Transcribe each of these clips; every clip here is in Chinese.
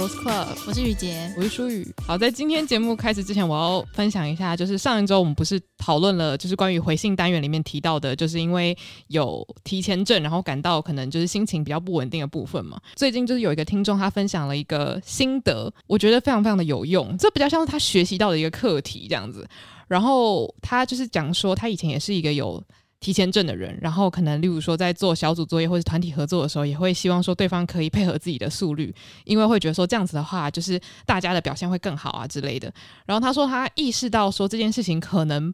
Girls Club，我是雨洁，我是舒雨。好，在今天节目开始之前，我要分享一下，就是上一周我们不是讨论了，就是关于回信单元里面提到的，就是因为有提前症，然后感到可能就是心情比较不稳定的部分嘛。最近就是有一个听众他分享了一个心得，我觉得非常非常的有用，这比较像是他学习到的一个课题这样子。然后他就是讲说，他以前也是一个有。提前症的人，然后可能例如说在做小组作业或者团体合作的时候，也会希望说对方可以配合自己的速率，因为会觉得说这样子的话，就是大家的表现会更好啊之类的。然后他说他意识到说这件事情可能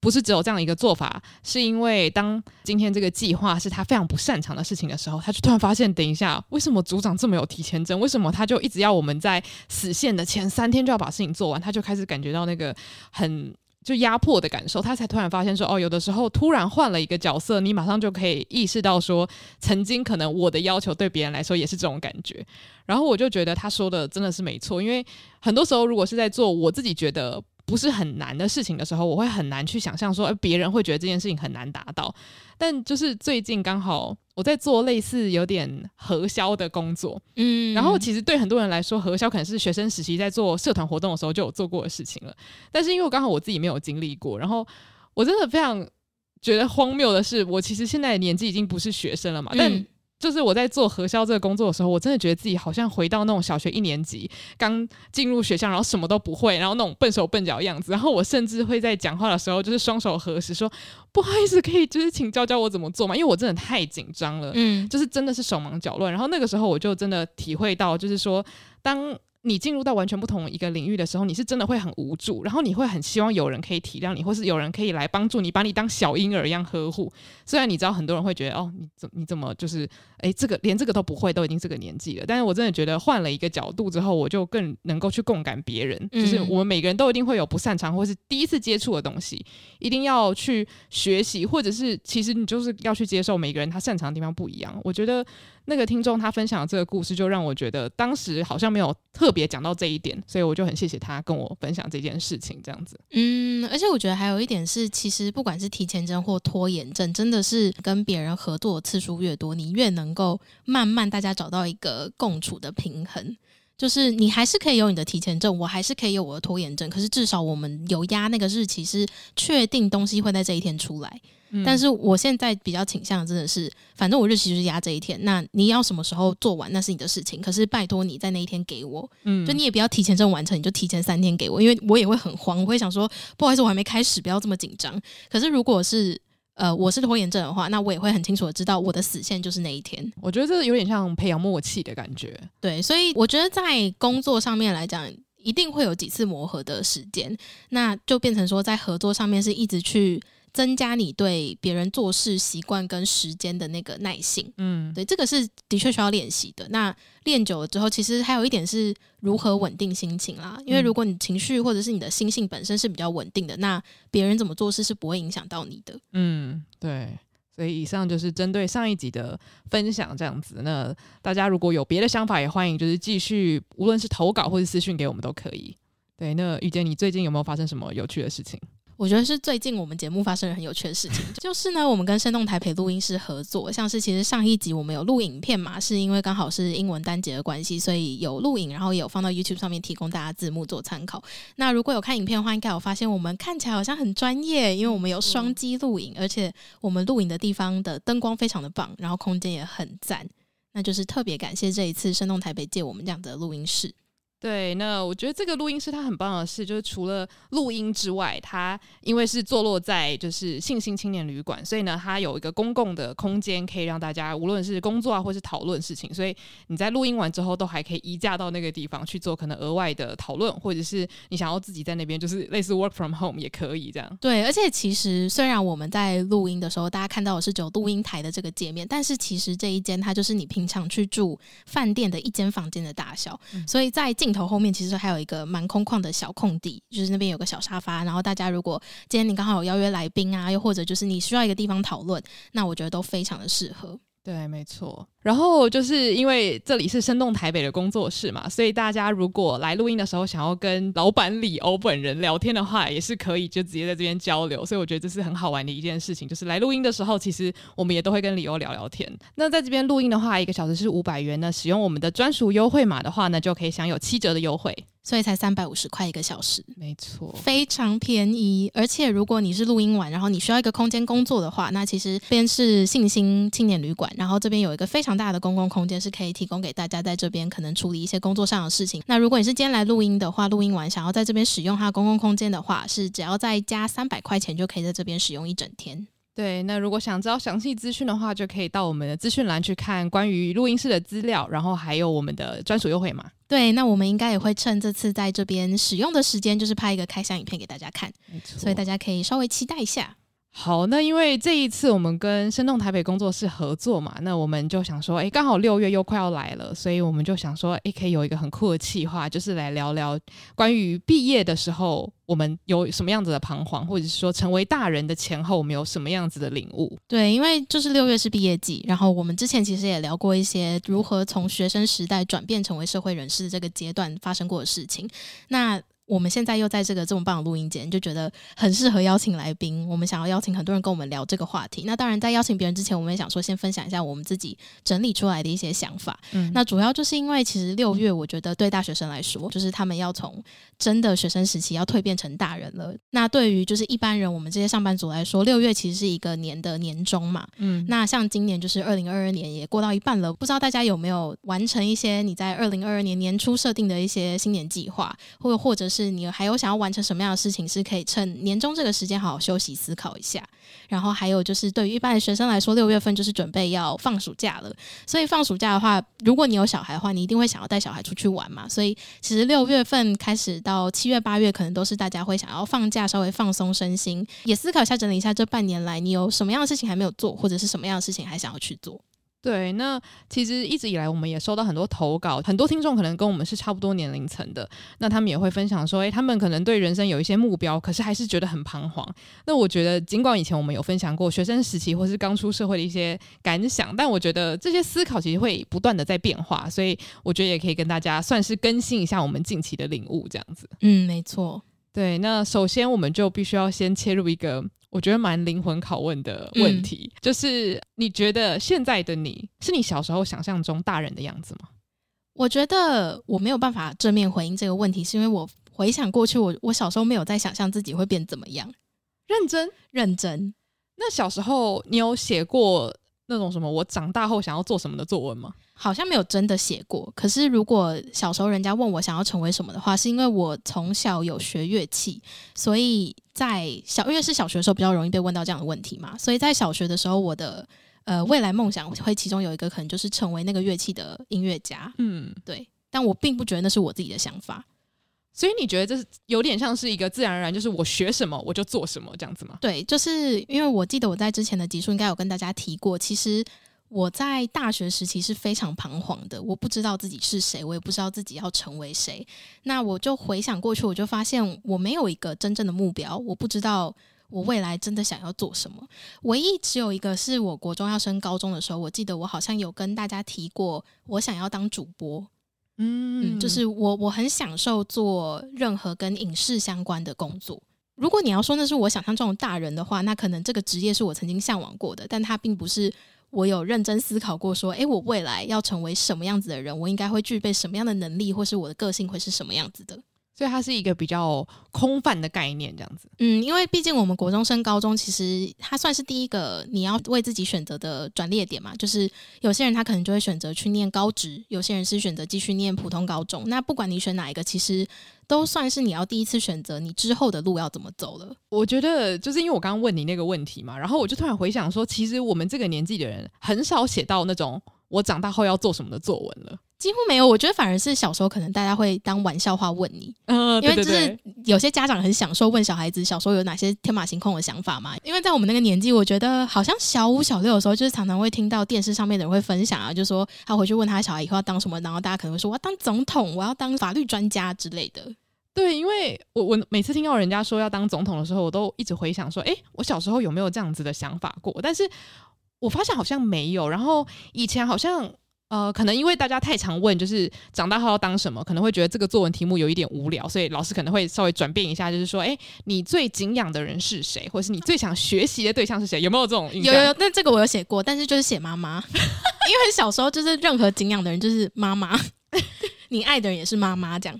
不是只有这样一个做法，是因为当今天这个计划是他非常不擅长的事情的时候，他就突然发现，等一下，为什么组长这么有提前症？为什么他就一直要我们在死线的前三天就要把事情做完？他就开始感觉到那个很。就压迫的感受，他才突然发现说，哦，有的时候突然换了一个角色，你马上就可以意识到说，曾经可能我的要求对别人来说也是这种感觉。然后我就觉得他说的真的是没错，因为很多时候如果是在做我自己觉得不是很难的事情的时候，我会很难去想象说，别人会觉得这件事情很难达到。但就是最近刚好我在做类似有点核销的工作，嗯，然后其实对很多人来说，核销可能是学生时期在做社团活动的时候就有做过的事情了。但是因为我刚好我自己没有经历过，然后我真的非常觉得荒谬的是，我其实现在年纪已经不是学生了嘛，嗯、但。就是我在做核销这个工作的时候，我真的觉得自己好像回到那种小学一年级刚进入学校，然后什么都不会，然后那种笨手笨脚的样子。然后我甚至会在讲话的时候，就是双手合十说：“不好意思，可以就是请教教我怎么做吗？”因为我真的太紧张了，嗯，就是真的是手忙脚乱。然后那个时候我就真的体会到，就是说当。你进入到完全不同一个领域的时候，你是真的会很无助，然后你会很希望有人可以体谅你，或是有人可以来帮助你，把你当小婴儿一样呵护。虽然你知道很多人会觉得，哦，你怎你怎么就是，诶，这个连这个都不会，都已经这个年纪了。但是我真的觉得换了一个角度之后，我就更能够去共感别人。就是我们每个人都一定会有不擅长或是第一次接触的东西，一定要去学习，或者是其实你就是要去接受每个人他擅长的地方不一样。我觉得。那个听众他分享的这个故事，就让我觉得当时好像没有特别讲到这一点，所以我就很谢谢他跟我分享这件事情，这样子。嗯，而且我觉得还有一点是，其实不管是提前症或拖延症，真的是跟别人合作次数越多，你越能够慢慢大家找到一个共处的平衡。就是你还是可以有你的提前证，我还是可以有我的拖延症，可是至少我们有压那个日期，是确定东西会在这一天出来。但是我现在比较倾向的真的是，反正我日期就是压这一天，那你要什么时候做完那是你的事情，可是拜托你在那一天给我，嗯，就你也不要提前这么完成，你就提前三天给我，因为我也会很慌，我会想说不好意思，我还没开始，不要这么紧张。可是如果是呃我是拖延症的话，那我也会很清楚的知道我的死线就是那一天。我觉得这有点像培养默契的感觉，对，所以我觉得在工作上面来讲，一定会有几次磨合的时间，那就变成说在合作上面是一直去。增加你对别人做事习惯跟时间的那个耐性，嗯，对，这个是的确需要练习的。那练久了之后，其实还有一点是如何稳定心情啦。因为如果你情绪或者是你的心性本身是比较稳定的，那别人怎么做事是不会影响到你的。嗯，对。所以以上就是针对上一集的分享，这样子。那大家如果有别的想法，也欢迎就是继续，无论是投稿或是私讯给我们都可以。对，那雨洁，你最近有没有发生什么有趣的事情？我觉得是最近我们节目发生了很有趣的事情，就是呢，我们跟生动台北录音室合作，像是其实上一集我们有录影片嘛，是因为刚好是英文单节的关系，所以有录影，然后也有放到 YouTube 上面提供大家字幕做参考。那如果有看影片的话，应该有发现我们看起来好像很专业，因为我们有双机录影，而且我们录影的地方的灯光非常的棒，然后空间也很赞，那就是特别感谢这一次生动台北借我们这样的录音室。对，那我觉得这个录音室它很棒的是，就是除了录音之外，它因为是坐落在就是信心青年旅馆，所以呢，它有一个公共的空间，可以让大家无论是工作啊，或是讨论事情。所以你在录音完之后，都还可以移驾到那个地方去做可能额外的讨论，或者是你想要自己在那边就是类似 work from home 也可以这样。对，而且其实虽然我们在录音的时候，大家看到的是只有录音台的这个界面，但是其实这一间它就是你平常去住饭店的一间房间的大小，嗯、所以在进头后面其实还有一个蛮空旷的小空地，就是那边有个小沙发。然后大家如果今天你刚好有邀约来宾啊，又或者就是你需要一个地方讨论，那我觉得都非常的适合。对，没错。然后就是因为这里是生动台北的工作室嘛，所以大家如果来录音的时候想要跟老板李欧本人聊天的话，也是可以就直接在这边交流。所以我觉得这是很好玩的一件事情，就是来录音的时候，其实我们也都会跟李欧聊聊天。那在这边录音的话，一个小时是五百元呢，使用我们的专属优惠码的话呢，就可以享有七折的优惠。所以才三百五十块一个小时，没错，非常便宜。而且如果你是录音完，然后你需要一个空间工作的话，那其实这边是信心青年旅馆，然后这边有一个非常大的公共空间，是可以提供给大家在这边可能处理一些工作上的事情。那如果你是今天来录音的话，录音完想要在这边使用它的公共空间的话，是只要再加三百块钱就可以在这边使用一整天。对，那如果想知道详细资讯的话，就可以到我们的资讯栏去看关于录音室的资料，然后还有我们的专属优惠码。对，那我们应该也会趁这次在这边使用的时间，就是拍一个开箱影片给大家看，所以大家可以稍微期待一下。好，那因为这一次我们跟生动台北工作室合作嘛，那我们就想说，哎，刚好六月又快要来了，所以我们就想说，哎，可以有一个很酷的企划，就是来聊聊关于毕业的时候我们有什么样子的彷徨，或者是说成为大人的前后我们有什么样子的领悟。对，因为就是六月是毕业季，然后我们之前其实也聊过一些如何从学生时代转变成为社会人士这个阶段发生过的事情。那我们现在又在这个这么棒的录音间，就觉得很适合邀请来宾。我们想要邀请很多人跟我们聊这个话题。那当然，在邀请别人之前，我们也想说先分享一下我们自己整理出来的一些想法。嗯，那主要就是因为其实六月，我觉得对大学生来说，就是他们要从真的学生时期要蜕变成大人了。那对于就是一般人，我们这些上班族来说，六月其实是一个年的年终嘛。嗯，那像今年就是二零二二年也过到一半了，不知道大家有没有完成一些你在二零二二年年初设定的一些新年计划，或或者是是你还有想要完成什么样的事情，是可以趁年终这个时间好好休息思考一下。然后还有就是，对于一般的学生来说，六月份就是准备要放暑假了。所以放暑假的话，如果你有小孩的话，你一定会想要带小孩出去玩嘛。所以其实六月份开始到七月八月，可能都是大家会想要放假，稍微放松身心，也思考一下、整理一下这半年来你有什么样的事情还没有做，或者是什么样的事情还想要去做。对，那其实一直以来我们也收到很多投稿，很多听众可能跟我们是差不多年龄层的，那他们也会分享说，诶，他们可能对人生有一些目标，可是还是觉得很彷徨。那我觉得，尽管以前我们有分享过学生时期或是刚出社会的一些感想，但我觉得这些思考其实会不断的在变化，所以我觉得也可以跟大家算是更新一下我们近期的领悟，这样子。嗯，没错。对，那首先我们就必须要先切入一个。我觉得蛮灵魂拷问的问题，嗯、就是你觉得现在的你是你小时候想象中大人的样子吗？我觉得我没有办法正面回应这个问题，是因为我回想过去我，我我小时候没有在想象自己会变怎么样。认真认真。那小时候你有写过那种什么我长大后想要做什么的作文吗？好像没有真的写过。可是如果小时候人家问我想要成为什么的话，是因为我从小有学乐器，所以。在小，因为是小学的时候比较容易被问到这样的问题嘛，所以在小学的时候，我的呃未来梦想会其中有一个可能就是成为那个乐器的音乐家，嗯，对，但我并不觉得那是我自己的想法，所以你觉得这是有点像是一个自然而然，就是我学什么我就做什么这样子吗？对，就是因为我记得我在之前的集数应该有跟大家提过，其实。我在大学时期是非常彷徨的，我不知道自己是谁，我也不知道自己要成为谁。那我就回想过去，我就发现我没有一个真正的目标，我不知道我未来真的想要做什么。唯一只有一个是我国中要升高中的时候，我记得我好像有跟大家提过，我想要当主播。嗯，嗯，就是我我很享受做任何跟影视相关的工作。如果你要说那是我想象中的大人的话，那可能这个职业是我曾经向往过的，但它并不是。我有认真思考过，说，诶，我未来要成为什么样子的人？我应该会具备什么样的能力，或是我的个性会是什么样子的？所以它是一个比较空泛的概念，这样子。嗯，因为毕竟我们国中升高中，其实它算是第一个你要为自己选择的转捩点嘛。就是有些人他可能就会选择去念高职，有些人是选择继续念普通高中。那不管你选哪一个，其实。都算是你要第一次选择你之后的路要怎么走了。我觉得就是因为我刚刚问你那个问题嘛，然后我就突然回想说，其实我们这个年纪的人很少写到那种我长大后要做什么的作文了，几乎没有。我觉得反而是小时候可能大家会当玩笑话问你，嗯，因为就是有些家长很享受问小孩子小时候有哪些天马行空的想法嘛。因为在我们那个年纪，我觉得好像小五小六的时候，就是常常会听到电视上面的人会分享啊，就说他回去问他小孩以后要当什么，然后大家可能会说我要当总统，我要当法律专家之类的。对，因为我我每次听到人家说要当总统的时候，我都一直回想说，哎，我小时候有没有这样子的想法过？但是我发现好像没有。然后以前好像。呃，可能因为大家太常问，就是长大后要当什么，可能会觉得这个作文题目有一点无聊，所以老师可能会稍微转变一下，就是说，哎，你最敬仰的人是谁，或者是你最想学习的对象是谁？有没有这种印象？有有有，那这个我有写过，但是就是写妈妈，因为小时候就是任何敬仰的人就是妈妈，你爱的人也是妈妈这样。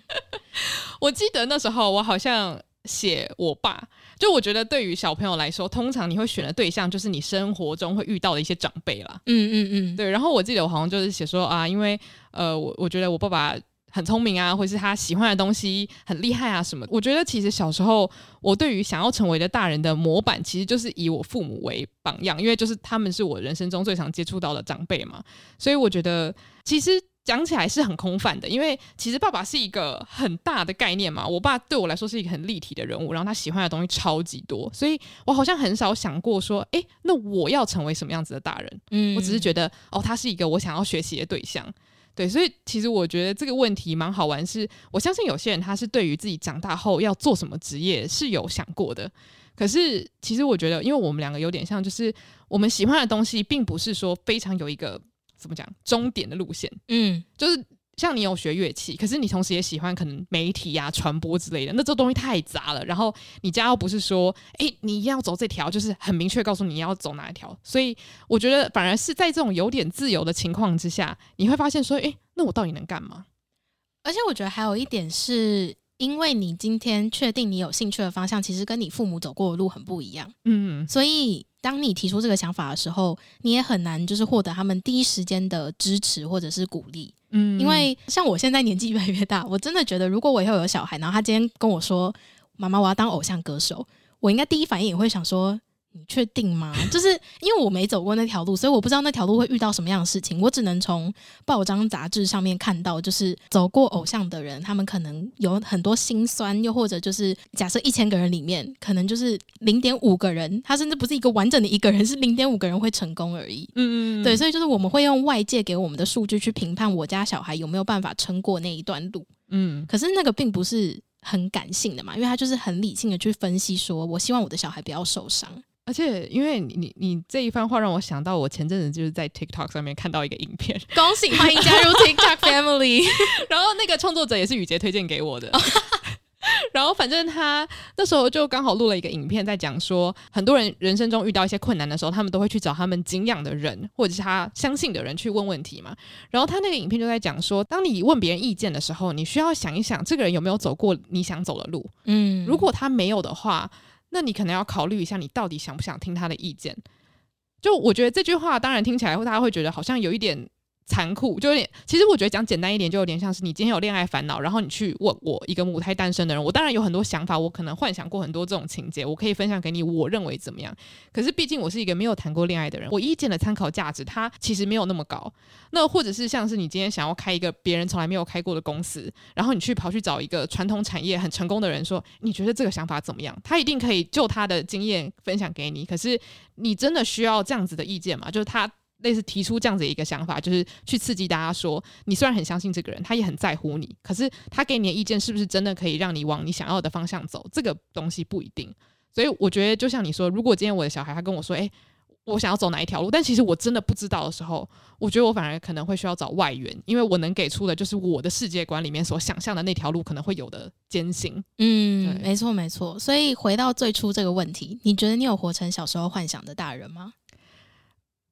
我记得那时候我好像写我爸。就我觉得，对于小朋友来说，通常你会选的对象就是你生活中会遇到的一些长辈啦。嗯嗯嗯，对。然后我记得我好像就是写说啊，因为呃，我我觉得我爸爸很聪明啊，或是他喜欢的东西很厉害啊什么。我觉得其实小时候我对于想要成为的大人的模板，其实就是以我父母为榜样，因为就是他们是我人生中最常接触到的长辈嘛。所以我觉得其实。讲起来是很空泛的，因为其实爸爸是一个很大的概念嘛。我爸对我来说是一个很立体的人物，然后他喜欢的东西超级多，所以我好像很少想过说，诶，那我要成为什么样子的大人？嗯，我只是觉得，哦，他是一个我想要学习的对象。对，所以其实我觉得这个问题蛮好玩，是我相信有些人他是对于自己长大后要做什么职业是有想过的。可是其实我觉得，因为我们两个有点像，就是我们喜欢的东西，并不是说非常有一个。怎么讲？终点的路线，嗯，就是像你有学乐器，可是你同时也喜欢可能媒体呀、啊、传播之类的，那这东西太杂了。然后你家又不是说，哎、欸，你一定要走这条，就是很明确告诉你要走哪一条。所以我觉得反而是在这种有点自由的情况之下，你会发现说，哎、欸，那我到底能干嘛？而且我觉得还有一点是，因为你今天确定你有兴趣的方向，其实跟你父母走过的路很不一样，嗯，所以。当你提出这个想法的时候，你也很难就是获得他们第一时间的支持或者是鼓励，嗯，因为像我现在年纪越来越大，我真的觉得如果我以后有小孩，然后他今天跟我说：“妈妈，我要当偶像歌手”，我应该第一反应也会想说。你确定吗？就是因为我没走过那条路，所以我不知道那条路会遇到什么样的事情。我只能从报章杂志上面看到，就是走过偶像的人，他们可能有很多心酸，又或者就是假设一千个人里面，可能就是零点五个人，他甚至不是一个完整的一个人，是零点五个人会成功而已。嗯嗯，对，所以就是我们会用外界给我们的数据去评判我家小孩有没有办法撑过那一段路。嗯，可是那个并不是很感性的嘛，因为他就是很理性的去分析，说我希望我的小孩不要受伤。而且，因为你你你这一番话让我想到，我前阵子就是在 TikTok 上面看到一个影片，恭喜欢迎加入 TikTok Family。然后那个创作者也是雨杰推荐给我的。然后反正他那时候就刚好录了一个影片，在讲说很多人人生中遇到一些困难的时候，他们都会去找他们敬仰的人或者是他相信的人去问问题嘛。然后他那个影片就在讲说，当你问别人意见的时候，你需要想一想，这个人有没有走过你想走的路。嗯，如果他没有的话。那你可能要考虑一下，你到底想不想听他的意见？就我觉得这句话，当然听起来大家会觉得好像有一点。残酷就有点，其实我觉得讲简单一点，就有点像是你今天有恋爱烦恼，然后你去问我一个母胎单身的人，我当然有很多想法，我可能幻想过很多这种情节，我可以分享给你，我认为怎么样？可是毕竟我是一个没有谈过恋爱的人，我意见的参考价值它其实没有那么高。那或者是像是你今天想要开一个别人从来没有开过的公司，然后你去跑去找一个传统产业很成功的人说，你觉得这个想法怎么样？他一定可以就他的经验分享给你。可是你真的需要这样子的意见吗？就是他。类似提出这样子一个想法，就是去刺激大家说，你虽然很相信这个人，他也很在乎你，可是他给你的意见是不是真的可以让你往你想要的方向走？这个东西不一定。所以我觉得，就像你说，如果今天我的小孩他跟我说，诶，我想要走哪一条路，但其实我真的不知道的时候，我觉得我反而可能会需要找外援，因为我能给出的就是我的世界观里面所想象的那条路可能会有的艰辛。嗯，没错没错。所以回到最初这个问题，你觉得你有活成小时候幻想的大人吗？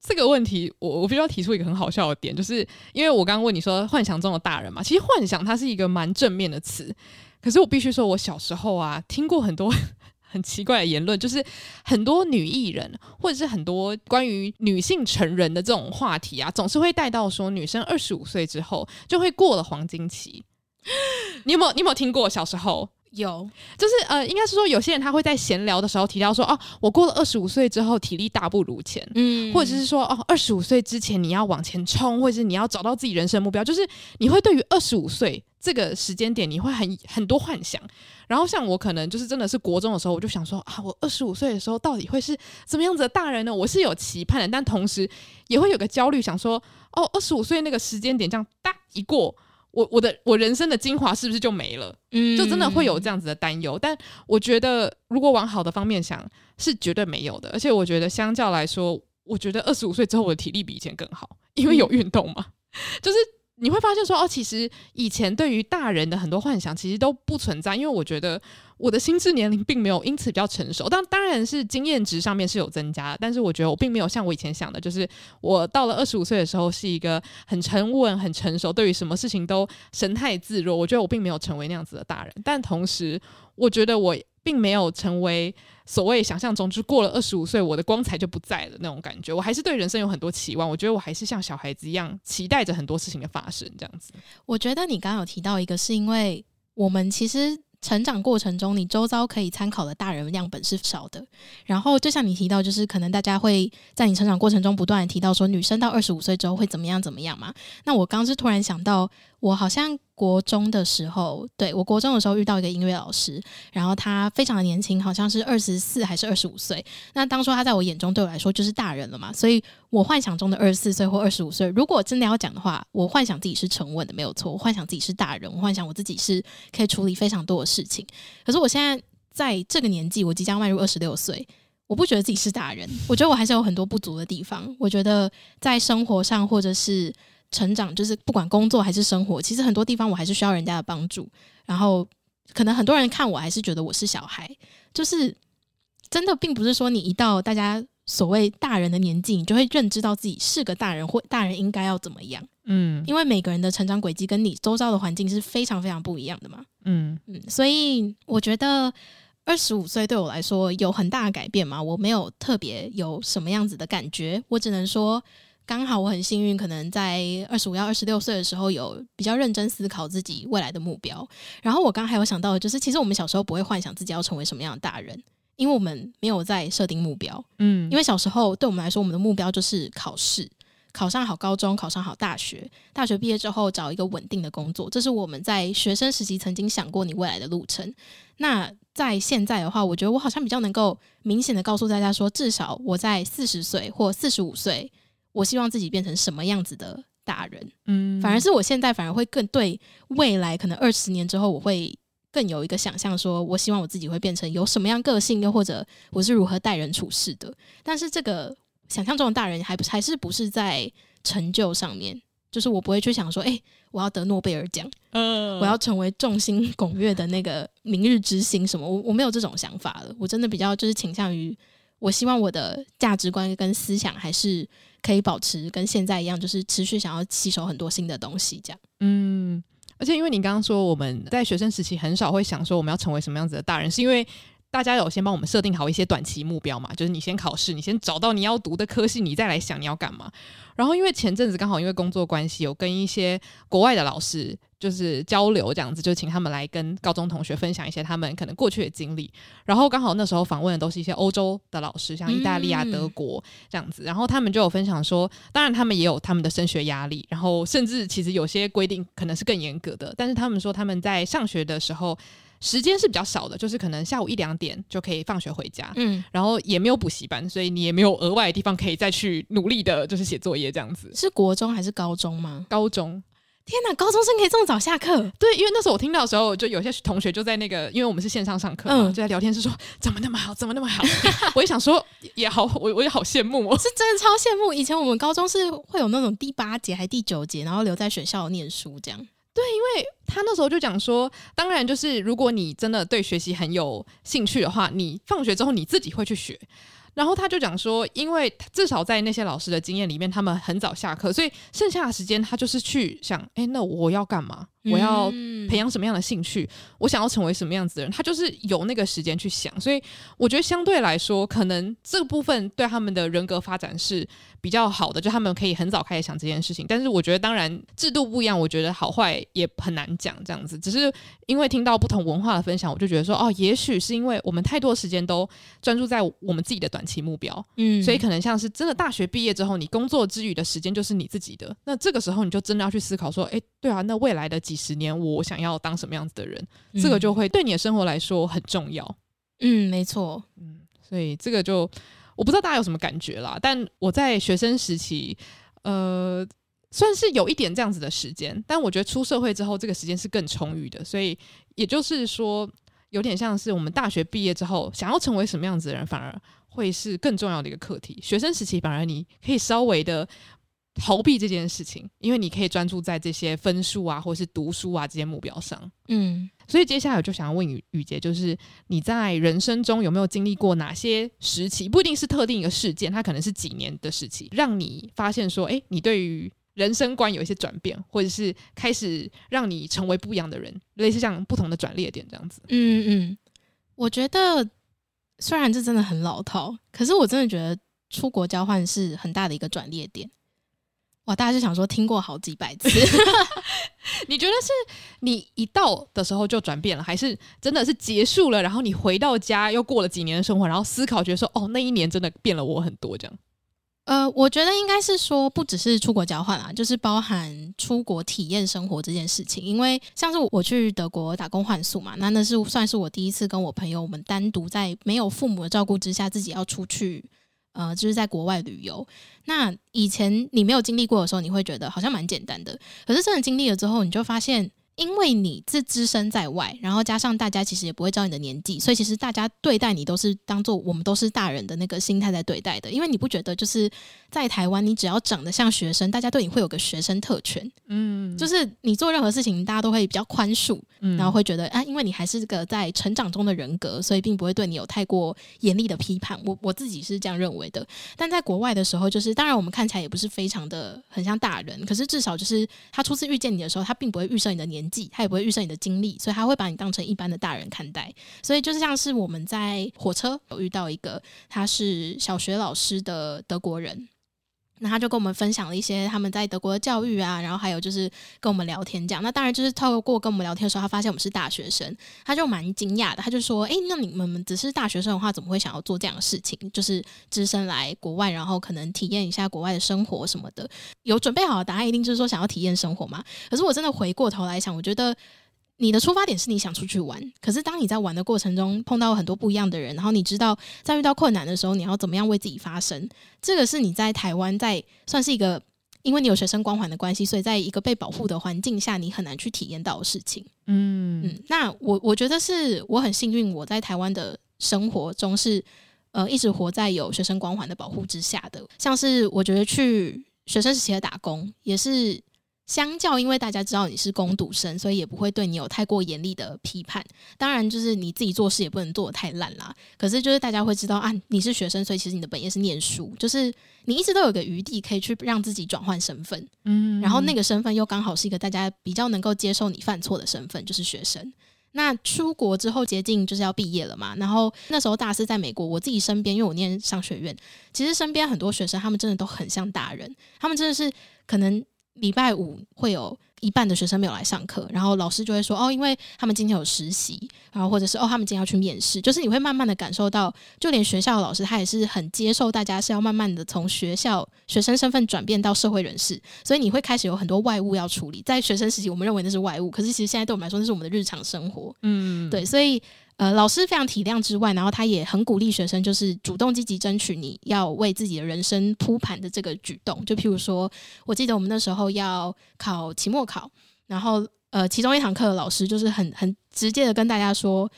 这个问题，我我必须要提出一个很好笑的点，就是因为我刚刚问你说幻想中的大人嘛，其实幻想它是一个蛮正面的词，可是我必须说，我小时候啊听过很多 很奇怪的言论，就是很多女艺人或者是很多关于女性成人的这种话题啊，总是会带到说女生二十五岁之后就会过了黄金期。你有没有你有没有听过小时候？有，就是呃，应该是说有些人他会在闲聊的时候提到说，哦，我过了二十五岁之后体力大不如前，嗯，或者是说，哦，二十五岁之前你要往前冲，或者是你要找到自己人生目标，就是你会对于二十五岁这个时间点，你会很很多幻想。然后像我可能就是真的是国中的时候，我就想说啊，我二十五岁的时候到底会是怎么样子的大人呢？我是有期盼的，但同时也会有个焦虑，想说，哦，二十五岁那个时间点这样哒一过。我我的我人生的精华是不是就没了？嗯，就真的会有这样子的担忧。但我觉得，如果往好的方面想，是绝对没有的。而且我觉得，相较来说，我觉得二十五岁之后我的体力比以前更好，因为有运动嘛，就是。你会发现说哦，其实以前对于大人的很多幻想其实都不存在，因为我觉得我的心智年龄并没有因此比较成熟。当当然是经验值上面是有增加，但是我觉得我并没有像我以前想的，就是我到了二十五岁的时候是一个很沉稳、很成熟，对于什么事情都神态自若。我觉得我并没有成为那样子的大人，但同时我觉得我并没有成为。所谓想象中，就过了二十五岁，我的光彩就不在了那种感觉。我还是对人生有很多期望，我觉得我还是像小孩子一样，期待着很多事情的发生。这样子，我觉得你刚刚有提到一个，是因为我们其实。成长过程中，你周遭可以参考的大人样本是少的。然后，就像你提到，就是可能大家会在你成长过程中不断提到说，女生到二十五岁之后会怎么样怎么样嘛？那我刚是突然想到，我好像国中的时候，对，我国中的时候遇到一个音乐老师，然后他非常的年轻，好像是二十四还是二十五岁。那当初他在我眼中对我来说就是大人了嘛，所以。我幻想中的二十四岁或二十五岁，如果真的要讲的话，我幻想自己是沉稳的，没有错。我幻想自己是大人，我幻想我自己是可以处理非常多的事情。可是我现在在这个年纪，我即将迈入二十六岁，我不觉得自己是大人，我觉得我还是有很多不足的地方。我觉得在生活上或者是成长，就是不管工作还是生活，其实很多地方我还是需要人家的帮助。然后可能很多人看我还是觉得我是小孩，就是真的并不是说你一到大家。所谓大人的年纪，你就会认知到自己是个大人，或大人应该要怎么样。嗯，因为每个人的成长轨迹跟你周遭的环境是非常非常不一样的嘛。嗯嗯，所以我觉得二十五岁对我来说有很大的改变嘛。我没有特别有什么样子的感觉，我只能说刚好我很幸运，可能在二十五到二十六岁的时候有比较认真思考自己未来的目标。然后我刚还有想到的就是，其实我们小时候不会幻想自己要成为什么样的大人。因为我们没有在设定目标，嗯，因为小时候对我们来说，我们的目标就是考试，考上好高中，考上好大学，大学毕业之后找一个稳定的工作，这是我们在学生时期曾经想过你未来的路程。那在现在的话，我觉得我好像比较能够明显的告诉大家说，至少我在四十岁或四十五岁，我希望自己变成什么样子的大人，嗯，反而是我现在反而会更对未来可能二十年之后我会。更有一个想象，说我希望我自己会变成有什么样个性，又或者我是如何待人处事的。但是这个想象中的大人，还不还是不是在成就上面？就是我不会去想说，哎、欸，我要得诺贝尔奖，嗯，我要成为众星 拱月的那个明日之星什么？我我没有这种想法了。我真的比较就是倾向于，我希望我的价值观跟思想还是可以保持跟现在一样，就是持续想要吸收很多新的东西，这样，嗯。而且，因为你刚刚说我们在学生时期很少会想说我们要成为什么样子的大人，是因为大家有先帮我们设定好一些短期目标嘛？就是你先考试，你先找到你要读的科系，你再来想你要干嘛。然后，因为前阵子刚好因为工作关系，有跟一些国外的老师。就是交流这样子，就请他们来跟高中同学分享一些他们可能过去的经历。然后刚好那时候访问的都是一些欧洲的老师，像意大利啊、德国这样子。然后他们就有分享说，当然他们也有他们的升学压力，然后甚至其实有些规定可能是更严格的。但是他们说他们在上学的时候时间是比较少的，就是可能下午一两点就可以放学回家。嗯，然后也没有补习班，所以你也没有额外的地方可以再去努力的，就是写作业这样子。是国中还是高中吗？高中。天哪，高中生可以这么早下课？对，因为那时候我听到的时候，就有些同学就在那个，因为我们是线上上课嘛，嗯，就在聊天室说怎么那么好，怎么那么好。我也想说也好，我我也好羡慕哦，是真的超羡慕。以前我们高中是会有那种第八节还第九节，然后留在学校念书这样。对，因为他那时候就讲说，当然就是如果你真的对学习很有兴趣的话，你放学之后你自己会去学。然后他就讲说，因为至少在那些老师的经验里面，他们很早下课，所以剩下的时间他就是去想，哎，那我要干嘛？我要培养什么样的兴趣？我想要成为什么样子的人？他就是有那个时间去想，所以我觉得相对来说，可能这个部分对他们的人格发展是比较好的，就他们可以很早开始想这件事情。但是我觉得，当然制度不一样，我觉得好坏也很难讲。这样子，只是因为听到不同文化的分享，我就觉得说，哦，也许是因为我们太多时间都专注在我们自己的短期目标，嗯，所以可能像是真的大学毕业之后，你工作之余的时间就是你自己的，那这个时候你就真的要去思考说，哎，对啊，那未来的。几十年，我想要当什么样子的人，嗯、这个就会对你的生活来说很重要。嗯，没错。嗯，所以这个就我不知道大家有什么感觉啦。但我在学生时期，呃，算是有一点这样子的时间。但我觉得出社会之后，这个时间是更充裕的。所以也就是说，有点像是我们大学毕业之后想要成为什么样子的人，反而会是更重要的一个课题。学生时期反而你可以稍微的逃避这件事情，因为你可以专注在这些分数啊，或是读书啊这些目标上。嗯，所以接下来我就想要问雨雨杰，就是你在人生中有没有经历过哪些时期？不一定是特定一个事件，它可能是几年的时期，让你发现说，哎，你对于人生观有一些转变，或者是开始让你成为不一样的人，类似像不同的转捩点这样子。嗯嗯，我觉得虽然这真的很老套，可是我真的觉得出国交换是很大的一个转捩点。哇！大家就想说听过好几百次，你觉得是你一到的时候就转变了，还是真的是结束了，然后你回到家又过了几年的生活，然后思考觉得说，哦，那一年真的变了我很多这样？呃，我觉得应该是说不只是出国交换啊，就是包含出国体验生活这件事情。因为像是我去德国打工换宿嘛，那那是算是我第一次跟我朋友我们单独在没有父母的照顾之下，自己要出去。呃，就是在国外旅游。那以前你没有经历过的时候，你会觉得好像蛮简单的。可是真的经历了之后，你就发现。因为你是只身在外，然后加上大家其实也不会知道你的年纪，所以其实大家对待你都是当做我们都是大人的那个心态在对待的。因为你不觉得就是在台湾，你只要长得像学生，大家对你会有个学生特权，嗯，就是你做任何事情，大家都会比较宽恕，嗯，然后会觉得啊，因为你还是个在成长中的人格，所以并不会对你有太过严厉的批判。我我自己是这样认为的。但在国外的时候，就是当然我们看起来也不是非常的很像大人，可是至少就是他初次遇见你的时候，他并不会预设你的年纪。他也不会预设你的经历，所以他会把你当成一般的大人看待。所以就是像是我们在火车有遇到一个他是小学老师的德国人。那他就跟我们分享了一些他们在德国的教育啊，然后还有就是跟我们聊天这样。那当然就是透过跟我们聊天的时候，他发现我们是大学生，他就蛮惊讶的。他就说：“诶，那你们只是大学生的话，怎么会想要做这样的事情？就是只身来国外，然后可能体验一下国外的生活什么的。有准备好的答案，一定就是说想要体验生活嘛。可是我真的回过头来想，我觉得。”你的出发点是你想出去玩，可是当你在玩的过程中碰到很多不一样的人，然后你知道在遇到困难的时候，你要怎么样为自己发声？这个是你在台湾在算是一个，因为你有学生光环的关系，所以在一个被保护的环境下，你很难去体验到的事情。嗯嗯，那我我觉得是我很幸运，我在台湾的生活中是呃一直活在有学生光环的保护之下的，像是我觉得去学生时期的打工也是。相较，因为大家知道你是攻读生，所以也不会对你有太过严厉的批判。当然，就是你自己做事也不能做得太烂啦。可是，就是大家会知道啊，你是学生，所以其实你的本业是念书，就是你一直都有个余地可以去让自己转换身份。嗯，然后那个身份又刚好是一个大家比较能够接受你犯错的身份，就是学生。那出国之后接近就是要毕业了嘛，然后那时候大四在美国，我自己身边，因为我念商学院，其实身边很多学生，他们真的都很像大人，他们真的是可能。礼拜五会有一半的学生没有来上课，然后老师就会说哦，因为他们今天有实习，然后或者是哦，他们今天要去面试，就是你会慢慢的感受到，就连学校的老师他也是很接受大家是要慢慢的从学校学生身份转变到社会人士，所以你会开始有很多外物要处理。在学生时期，我们认为那是外物，可是其实现在对我们来说，那是我们的日常生活。嗯，对，所以。呃，老师非常体谅之外，然后他也很鼓励学生，就是主动积极争取你要为自己的人生铺盘的这个举动。就譬如说，我记得我们那时候要考期末考，然后呃，其中一堂课的老师就是很很直接的跟大家说。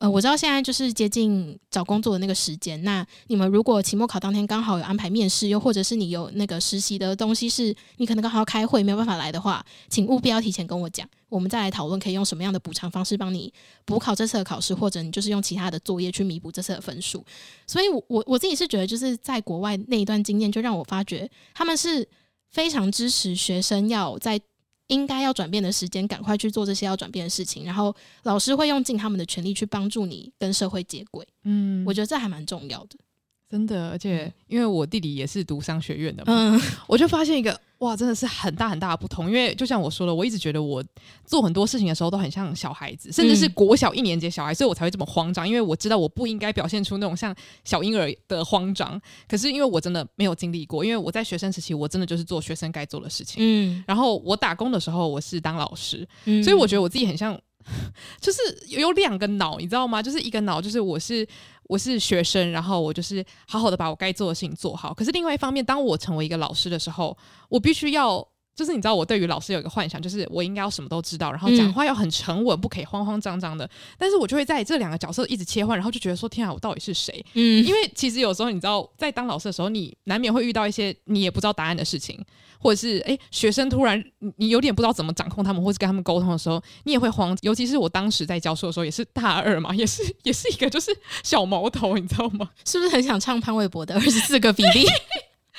呃，我知道现在就是接近找工作的那个时间。那你们如果期末考当天刚好有安排面试，又或者是你有那个实习的东西，是你可能刚好要开会没有办法来的话，请务必要提前跟我讲，我们再来讨论可以用什么样的补偿方式帮你补考这次的考试，或者你就是用其他的作业去弥补这次的分数。所以我，我我自己是觉得，就是在国外那一段经验，就让我发觉他们是非常支持学生要在。应该要转变的时间，赶快去做这些要转变的事情。然后老师会用尽他们的全力去帮助你跟社会接轨。嗯，我觉得这还蛮重要的。真的，而且因为我弟弟也是读商学院的嘛，嗯，我就发现一个哇，真的是很大很大的不同。因为就像我说的，我一直觉得我做很多事情的时候都很像小孩子，甚至是国小一年级的小孩，所以我才会这么慌张。因为我知道我不应该表现出那种像小婴儿的慌张。可是因为我真的没有经历过，因为我在学生时期，我真的就是做学生该做的事情。嗯，然后我打工的时候，我是当老师，嗯，所以我觉得我自己很像，就是有两个脑，你知道吗？就是一个脑，就是我是。我是学生，然后我就是好好的把我该做的事情做好。可是另外一方面，当我成为一个老师的时候，我必须要就是你知道我对于老师有一个幻想，就是我应该要什么都知道，然后讲话要很沉稳，不可以慌慌张张的。但是我就会在这两个角色一直切换，然后就觉得说天啊，我到底是谁？嗯，因为其实有时候你知道，在当老师的时候，你难免会遇到一些你也不知道答案的事情，或者是哎，学生突然你有点不知道怎么掌控他们，或是跟他们沟通的时候，你也会慌。尤其是我当时在教授的时候，也是大二嘛，也是也是一个就是小毛头，你知道吗？是不是很想唱潘玮柏的二十四个比例？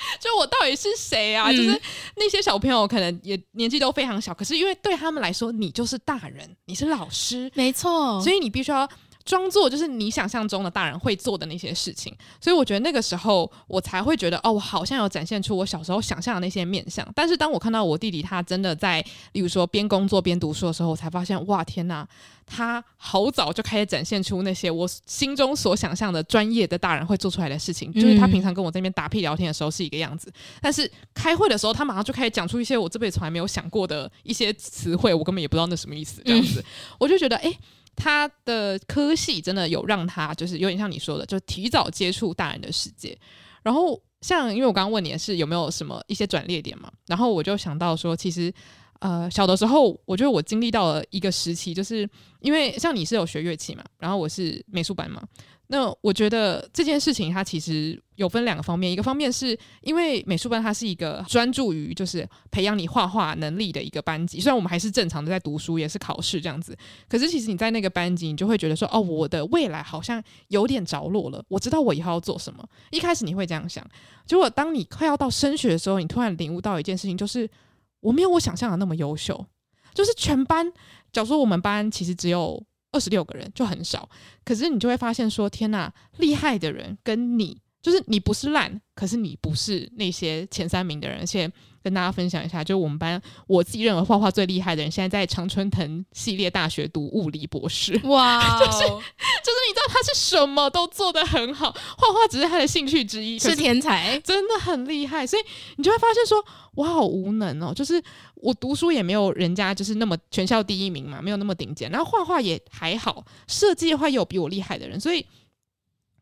就我到底是谁啊？嗯、就是那些小朋友可能也年纪都非常小，可是因为对他们来说，你就是大人，你是老师，没错，所以你必须要。装作就是你想象中的大人会做的那些事情，所以我觉得那个时候我才会觉得哦，我好像有展现出我小时候想象的那些面相。但是当我看到我弟弟他真的在，例如说边工作边读书的时候，我才发现哇天哪，他好早就开始展现出那些我心中所想象的专业的大人会做出来的事情。就是他平常跟我在那边打屁聊天的时候是一个样子，但是开会的时候他马上就开始讲出一些我这辈子从来没有想过的一些词汇，我根本也不知道那什么意思这样子，我就觉得哎。他的科系真的有让他就是有点像你说的，就提早接触大人的世界。然后像因为我刚刚问你的是有没有什么一些转捩点嘛，然后我就想到说，其实呃小的时候，我觉得我经历到了一个时期，就是因为像你是有学乐器嘛，然后我是美术班嘛。那我觉得这件事情它其实有分两个方面，一个方面是因为美术班它是一个专注于就是培养你画画能力的一个班级，虽然我们还是正常的在读书，也是考试这样子，可是其实你在那个班级，你就会觉得说，哦，我的未来好像有点着落了，我知道我以后要做什么。一开始你会这样想，结果当你快要到升学的时候，你突然领悟到一件事情，就是我没有我想象的那么优秀，就是全班，假如说我们班其实只有。二十六个人就很少，可是你就会发现说，天呐，厉害的人跟你，就是你不是烂，可是你不是那些前三名的人，而且。跟大家分享一下，就我们班我自己认为画画最厉害的人，现在在常春藤系列大学读物理博士。哇 Wow，就是就是你知道他是什么都做得很好，画画只是他的兴趣之一，是天才，真的很厉害。所以你就会发现说，我好无能哦，就是我读书也没有人家就是那么全校第一名嘛，没有那么顶尖，然后画画也还好，设计的话也有比我厉害的人，所以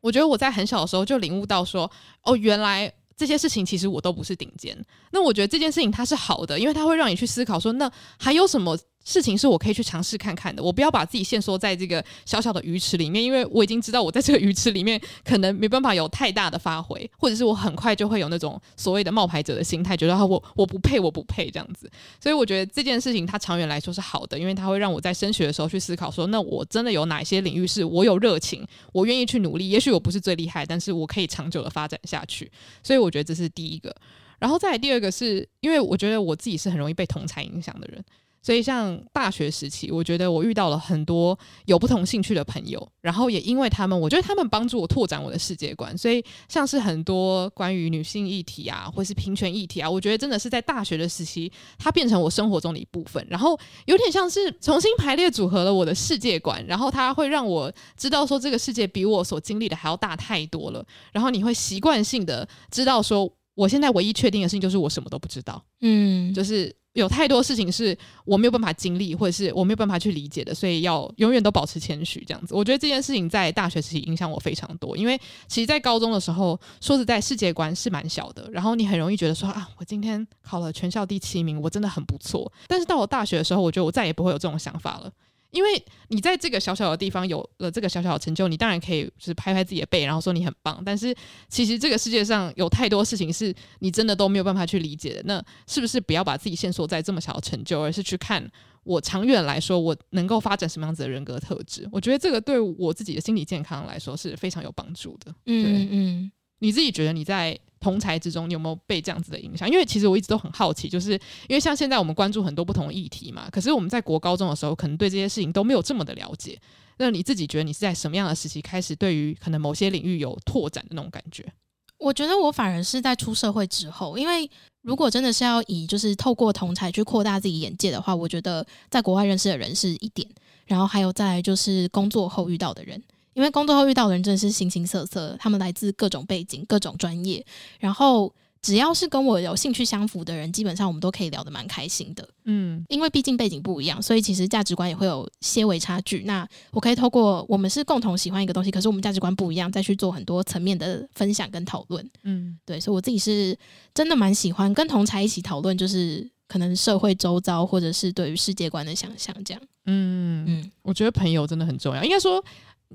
我觉得我在很小的时候就领悟到说，哦，原来。这些事情其实我都不是顶尖，那我觉得这件事情它是好的，因为它会让你去思考说，那还有什么事情是我可以去尝试看看的。我不要把自己限缩在这个小小的鱼池里面，因为我已经知道我在这个鱼池里面可能没办法有太大的发挥，或者是我很快就会有那种所谓的冒牌者的心态，觉得我我不配，我不配这样子。所以我觉得这件事情它长远来说是好的，因为它会让我在升学的时候去思考说，那我真的有哪些领域是我有热情，我愿意去努力。也许我不是最厉害，但是我可以长久的发展下去。所以我觉得这是第一个。然后再来第二个是因为我觉得我自己是很容易被同侪影响的人。所以，像大学时期，我觉得我遇到了很多有不同兴趣的朋友，然后也因为他们，我觉得他们帮助我拓展我的世界观。所以，像是很多关于女性议题啊，或是平权议题啊，我觉得真的是在大学的时期，它变成我生活中的一部分。然后，有点像是重新排列组合了我的世界观，然后它会让我知道说，这个世界比我所经历的还要大太多了。然后，你会习惯性的知道说，我现在唯一确定的事情就是我什么都不知道。嗯，就是。有太多事情是我没有办法经历，或者是我没有办法去理解的，所以要永远都保持谦虚，这样子。我觉得这件事情在大学时期影响我非常多，因为其实，在高中的时候，说实在，世界观是蛮小的，然后你很容易觉得说啊，我今天考了全校第七名，我真的很不错。但是到了大学的时候，我觉得我再也不会有这种想法了。因为你在这个小小的地方有了这个小小的成就，你当然可以就是拍拍自己的背，然后说你很棒。但是其实这个世界上有太多事情是你真的都没有办法去理解的。那是不是不要把自己限缩在这么小的成就，而是去看我长远来说我能够发展什么样子的人格特质？我觉得这个对我自己的心理健康来说是非常有帮助的。对，嗯嗯，你自己觉得你在？同才之中，你有没有被这样子的影响？因为其实我一直都很好奇，就是因为像现在我们关注很多不同的议题嘛，可是我们在国高中的时候，可能对这些事情都没有这么的了解。那你自己觉得你是在什么样的时期开始，对于可能某些领域有拓展的那种感觉？我觉得我反而是在出社会之后，因为如果真的是要以就是透过同才去扩大自己眼界的话，我觉得在国外认识的人是一点，然后还有在就是工作后遇到的人。因为工作后遇到的人真的是形形色色，他们来自各种背景、各种专业，然后只要是跟我有兴趣相符的人，基本上我们都可以聊得蛮开心的。嗯，因为毕竟背景不一样，所以其实价值观也会有些微差距。那我可以透过我们是共同喜欢一个东西，可是我们价值观不一样，再去做很多层面的分享跟讨论。嗯，对，所以我自己是真的蛮喜欢跟同才一起讨论，就是。可能社会周遭或者是对于世界观的想象这样。嗯嗯，我觉得朋友真的很重要，应该说。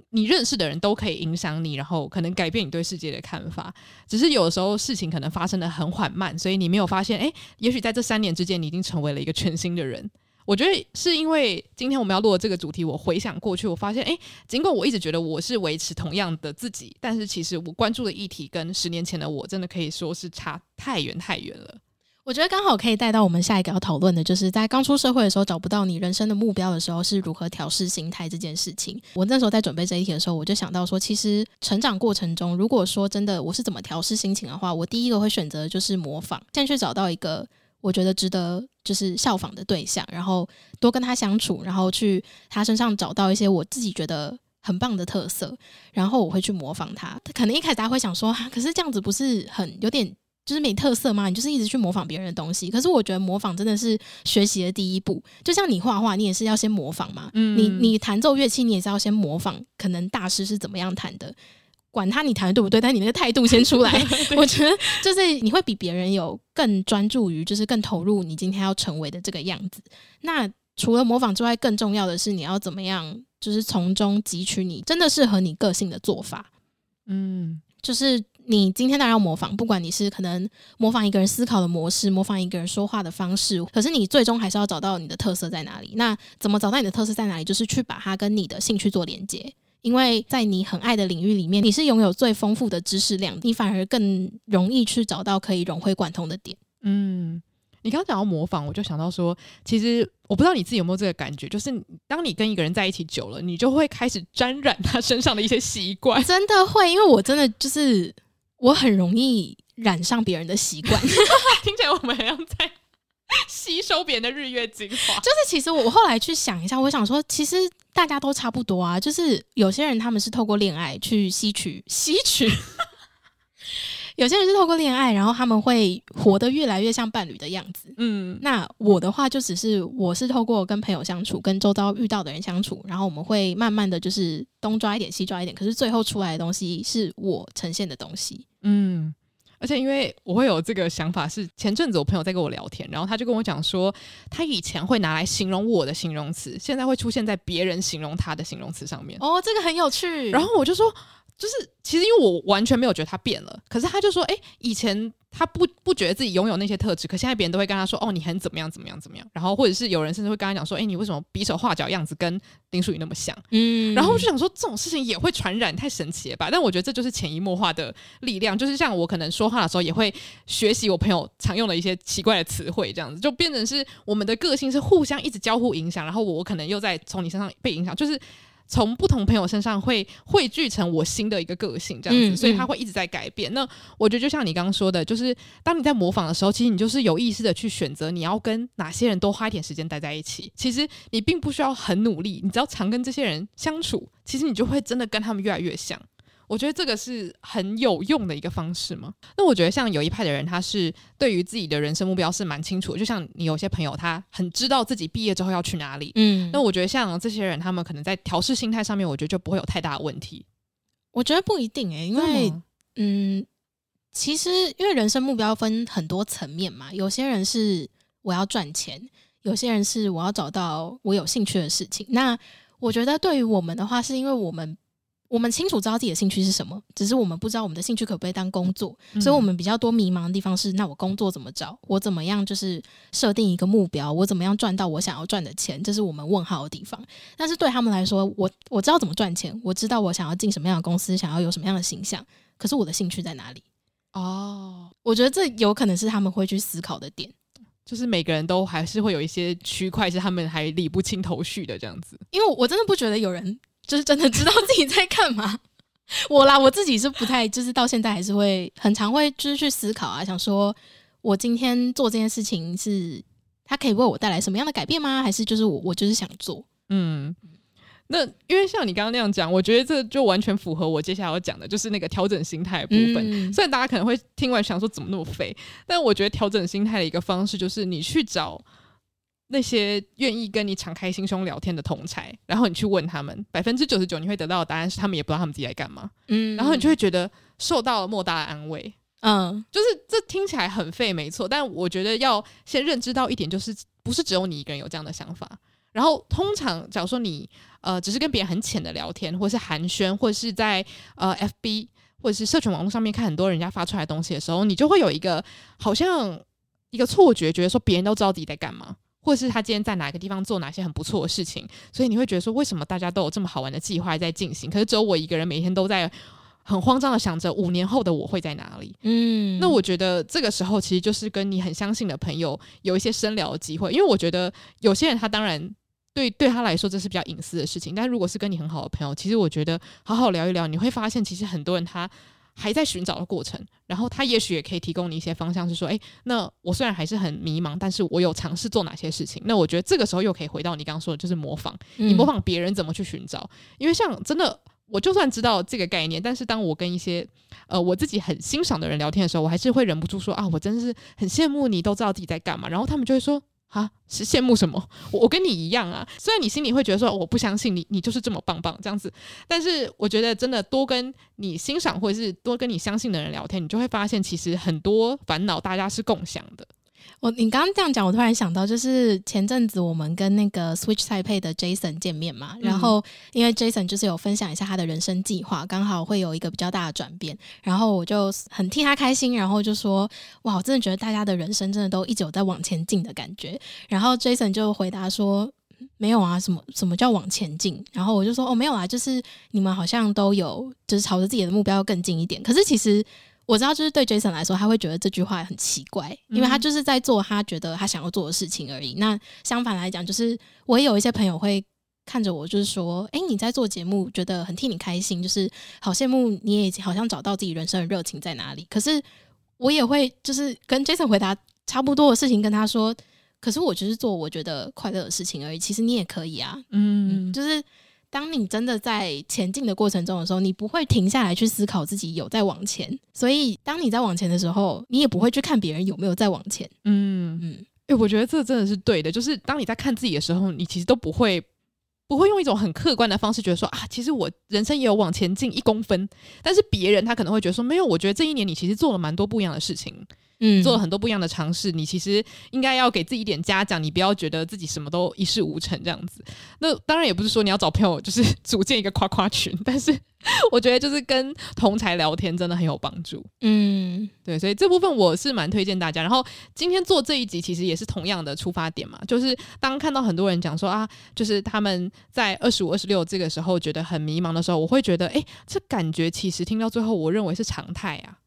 你认识的人都可以影响你，然后可能改变你对世界的看法。只是有时候事情可能发生的很缓慢，所以你没有发现。诶，也许在这三年之间，你已经成为了一个全新的人。我觉得是因为今天我们要录的这个主题，我回想过去，我发现，诶，尽管我一直觉得我是维持同样的自己，但是其实我关注的议题跟十年前的我，真的可以说是差太远太远了。我觉得刚好可以带到我们下一个要讨论的，就是在刚出社会的时候找不到你人生的目标的时候，是如何调试心态这件事情。我那时候在准备这一题的时候，我就想到说，其实成长过程中，如果说真的我是怎么调试心情的话，我第一个会选择就是模仿，先去找到一个我觉得值得就是效仿的对象，然后多跟他相处，然后去他身上找到一些我自己觉得很棒的特色，然后我会去模仿他。可能一开始大家会想说，可是这样子不是很有点。就是没特色嘛？你就是一直去模仿别人的东西。可是我觉得模仿真的是学习的第一步。就像你画画，你也是要先模仿嘛。嗯，你你弹奏乐器，你也是要先模仿，可能大师是怎么样弹的。管他你弹的对不对，但你那个态度先出来。我觉得就是你会比别人有更专注于，就是更投入你今天要成为的这个样子。那除了模仿之外，更重要的是你要怎么样，就是从中汲取你真的适合你个性的做法。嗯，就是。你今天当然要模仿，不管你是可能模仿一个人思考的模式，模仿一个人说话的方式，可是你最终还是要找到你的特色在哪里。那怎么找到你的特色在哪里？就是去把它跟你的兴趣做连接，因为在你很爱的领域里面，你是拥有最丰富的知识量，你反而更容易去找到可以融会贯通的点。嗯。你刚刚讲到模仿，我就想到说，其实我不知道你自己有没有这个感觉，就是当你跟一个人在一起久了，你就会开始沾染他身上的一些习惯。真的会，因为我真的就是我很容易染上别人的习惯。听起来我们好像在 吸收别人的日月精华。就是其实我后来去想一下，我想说，其实大家都差不多啊。就是有些人他们是透过恋爱去吸取吸取。有些人是透过恋爱，然后他们会活得越来越像伴侣的样子。嗯，那我的话就只是我是透过跟朋友相处，跟周遭遇到的人相处，然后我们会慢慢的就是东抓一点，西抓一点，可是最后出来的东西是我呈现的东西。嗯，而且因为我会有这个想法，是前阵子我朋友在跟我聊天，然后他就跟我讲说，他以前会拿来形容我的形容词，现在会出现在别人形容他的形容词上面。哦，这个很有趣。然后我就说。就是其实因为我完全没有觉得他变了，可是他就说，哎，以前他不不觉得自己拥有那些特质，可现在别人都会跟他说，哦，你很怎么样怎么样怎么样，然后或者是有人甚至会跟他讲说，哎，你为什么比手画脚样子跟林淑宇那么像？嗯，然后我就想说，这种事情也会传染，太神奇了吧？但我觉得这就是潜移默化的力量，就是像我可能说话的时候也会学习我朋友常用的一些奇怪的词汇，这样子就变成是我们的个性是互相一直交互影响，然后我可能又在从你身上被影响，就是。从不同朋友身上会汇聚成我新的一个个性，这样子，嗯、所以他会一直在改变。那我觉得就像你刚刚说的，就是当你在模仿的时候，其实你就是有意识的去选择你要跟哪些人多花一点时间待在一起。其实你并不需要很努力，你只要常跟这些人相处，其实你就会真的跟他们越来越像。我觉得这个是很有用的一个方式嘛。那我觉得像有一派的人，他是对于自己的人生目标是蛮清楚的。就像你有些朋友，他很知道自己毕业之后要去哪里。嗯。那我觉得像这些人，他们可能在调试心态上面，我觉得就不会有太大的问题。我觉得不一定诶、欸，因为嗯，其实因为人生目标分很多层面嘛。有些人是我要赚钱，有些人是我要找到我有兴趣的事情。那我觉得对于我们的话，是因为我们。我们清楚知道自己的兴趣是什么，只是我们不知道我们的兴趣可不可以当工作，嗯、所以我们比较多迷茫的地方是：那我工作怎么找？我怎么样就是设定一个目标？我怎么样赚到我想要赚的钱？这是我们问号的地方。但是对他们来说，我我知道怎么赚钱，我知道我想要进什么样的公司，想要有什么样的形象。可是我的兴趣在哪里？哦，我觉得这有可能是他们会去思考的点，就是每个人都还是会有一些区块是他们还理不清头绪的这样子。因为我真的不觉得有人。就是真的知道自己在干嘛，我啦，我自己是不太，就是到现在还是会很常会就是去思考啊，想说我今天做这件事情是它可以为我带来什么样的改变吗？还是就是我我就是想做，嗯，那因为像你刚刚那样讲，我觉得这就完全符合我接下来要讲的，就是那个调整心态的部分。虽然大家可能会听完想说怎么那么废，但我觉得调整心态的一个方式就是你去找。那些愿意跟你敞开心胸聊天的同才，然后你去问他们，百分之九十九你会得到的答案是他们也不知道他们自己在干嘛，嗯，然后你就会觉得受到了莫大的安慰。嗯，就是这听起来很废，没错。但我觉得要先认知到一点，就是不是只有你一个人有这样的想法。然后通常，假如说你呃只是跟别人很浅的聊天，或是寒暄，或是在呃 FB 或者是社群网络上面看很多人家发出来的东西的时候，你就会有一个好像一个错觉，觉得说别人都知道自己在干嘛，或是他今天在哪个地方做哪些很不错的事情，所以你会觉得说，为什么大家都有这么好玩的计划在进行，可是只有我一个人每天都在很慌张的想着五年后的我会在哪里？嗯，那我觉得这个时候其实就是跟你很相信的朋友有一些深聊的机会，因为我觉得有些人他当然。对，对他来说这是比较隐私的事情，但如果是跟你很好的朋友，其实我觉得好好聊一聊，你会发现其实很多人他还在寻找的过程，然后他也许也可以提供你一些方向，是说，诶，那我虽然还是很迷茫，但是我有尝试做哪些事情。那我觉得这个时候又可以回到你刚刚说的，就是模仿，你模仿别人怎么去寻找，因为像真的，我就算知道这个概念，但是当我跟一些呃我自己很欣赏的人聊天的时候，我还是会忍不住说啊，我真是很羡慕你，都知道自己在干嘛，然后他们就会说。啊，是羡慕什么？我我跟你一样啊。虽然你心里会觉得说我不相信你，你就是这么棒棒这样子，但是我觉得真的多跟你欣赏或者是多跟你相信的人聊天，你就会发现其实很多烦恼大家是共享的。我你刚刚这样讲，我突然想到，就是前阵子我们跟那个 Switch Taipei 的 Jason 见面嘛，然后因为 Jason 就是有分享一下他的人生计划，刚好会有一个比较大的转变，然后我就很替他开心，然后就说哇，我真的觉得大家的人生真的都一直有在往前进的感觉。然后 Jason 就回答说没有啊，什么什么叫往前进？然后我就说哦，没有啊，就是你们好像都有就是朝着自己的目标更近一点。可是其实。我知道，就是对 Jason 来说，他会觉得这句话很奇怪，因为他就是在做他觉得他想要做的事情而已。那相反来讲，就是我也有一些朋友会看着我，就是说：“诶，你在做节目，觉得很替你开心，就是好羡慕你也好像找到自己人生的热情在哪里。”可是我也会就是跟 Jason 回答差不多的事情，跟他说：“可是我就是做我觉得快乐的事情而已，其实你也可以啊。”嗯，就是。当你真的在前进的过程中的时候，你不会停下来去思考自己有在往前，所以当你在往前的时候，你也不会去看别人有没有在往前。嗯嗯，哎、欸，我觉得这真的是对的，就是当你在看自己的时候，你其实都不会不会用一种很客观的方式觉得说啊，其实我人生也有往前进一公分，但是别人他可能会觉得说没有，我觉得这一年你其实做了蛮多不一样的事情。嗯，做了很多不一样的尝试，你其实应该要给自己一点嘉奖，你不要觉得自己什么都一事无成这样子。那当然也不是说你要找朋友就是 组建一个夸夸群，但是 我觉得就是跟同才聊天真的很有帮助。嗯，对，所以这部分我是蛮推荐大家。然后今天做这一集其实也是同样的出发点嘛，就是当看到很多人讲说啊，就是他们在二十五、二十六这个时候觉得很迷茫的时候，我会觉得，哎，这感觉其实听到最后，我认为是常态啊。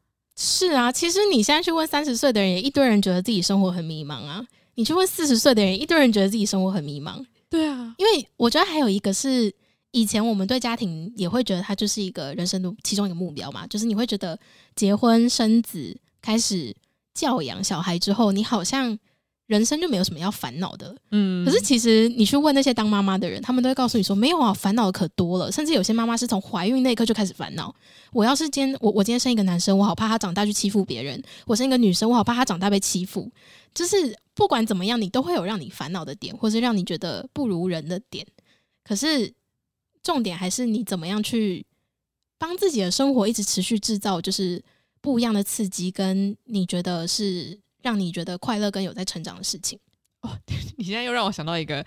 是啊，其实你现在去问三十岁的人，也一堆人觉得自己生活很迷茫啊。你去问四十岁的人，一堆人觉得自己生活很迷茫。对啊，因为我觉得还有一个是，以前我们对家庭也会觉得它就是一个人生的其中一个目标嘛，就是你会觉得结婚生子、开始教养小孩之后，你好像。人生就没有什么要烦恼的，嗯。可是其实你去问那些当妈妈的人，他们都会告诉你说，没有啊，烦恼可多了。甚至有些妈妈是从怀孕那一刻就开始烦恼。我要是今天我我今天生一个男生，我好怕他长大去欺负别人；我生一个女生，我好怕他长大被欺负。就是不管怎么样，你都会有让你烦恼的点，或是让你觉得不如人的点。可是重点还是你怎么样去帮自己的生活一直持续制造，就是不一样的刺激，跟你觉得是。让你觉得快乐跟有在成长的事情哦，你现在又让我想到一个。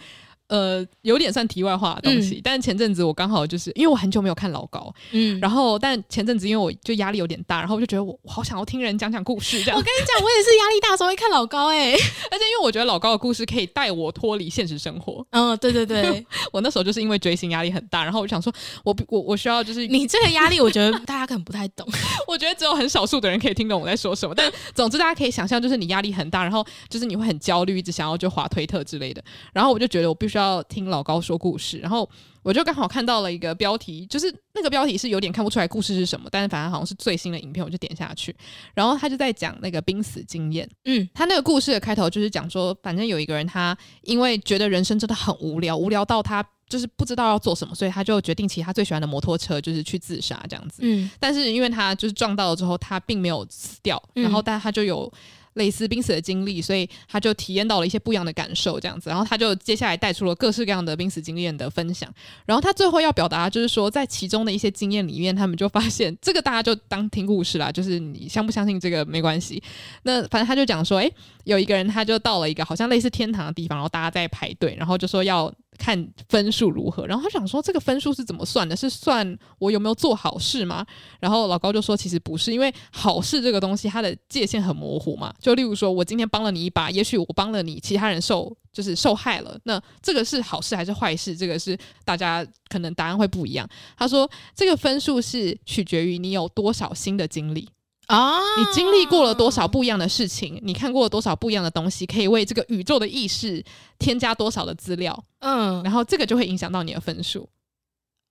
呃，有点算题外话的东西，嗯、但前阵子我刚好就是因为我很久没有看老高，嗯，然后但前阵子因为我就压力有点大，然后我就觉得我，我好想要听人讲讲故事这样。我跟你讲，我也是压力大的时候会看老高哎、欸，而且因为我觉得老高的故事可以带我脱离现实生活。嗯，对对对，我那时候就是因为追星压力很大，然后我就想说我我我需要就是你这个压力，我觉得大家可能不太懂，我觉得只有很少数的人可以听懂我在说什么。但总之大家可以想象，就是你压力很大，然后就是你会很焦虑，一直想要就滑推特之类的，然后我就觉得我必须要听老高说故事，然后我就刚好看到了一个标题，就是那个标题是有点看不出来故事是什么，但是反正好像是最新的影片，我就点下去，然后他就在讲那个濒死经验。嗯，他那个故事的开头就是讲说，反正有一个人他因为觉得人生真的很无聊，无聊到他就是不知道要做什么，所以他就决定骑他最喜欢的摩托车，就是去自杀这样子。嗯，但是因为他就是撞到了之后，他并没有死掉，然后但他就有。类似濒死的经历，所以他就体验到了一些不一样的感受，这样子。然后他就接下来带出了各式各样的濒死经验的分享。然后他最后要表达就是说，在其中的一些经验里面，他们就发现这个大家就当听故事啦，就是你相不相信这个没关系。那反正他就讲说，诶，有一个人他就到了一个好像类似天堂的地方，然后大家在排队，然后就说要。看分数如何，然后他想说这个分数是怎么算的？是算我有没有做好事吗？然后老高就说其实不是，因为好事这个东西它的界限很模糊嘛。就例如说我今天帮了你一把，也许我帮了你，其他人受就是受害了，那这个是好事还是坏事？这个是大家可能答案会不一样。他说这个分数是取决于你有多少新的经历。啊！你经历过了多少不一样的事情？你看过了多少不一样的东西？可以为这个宇宙的意识添加多少的资料？嗯，然后这个就会影响到你的分数。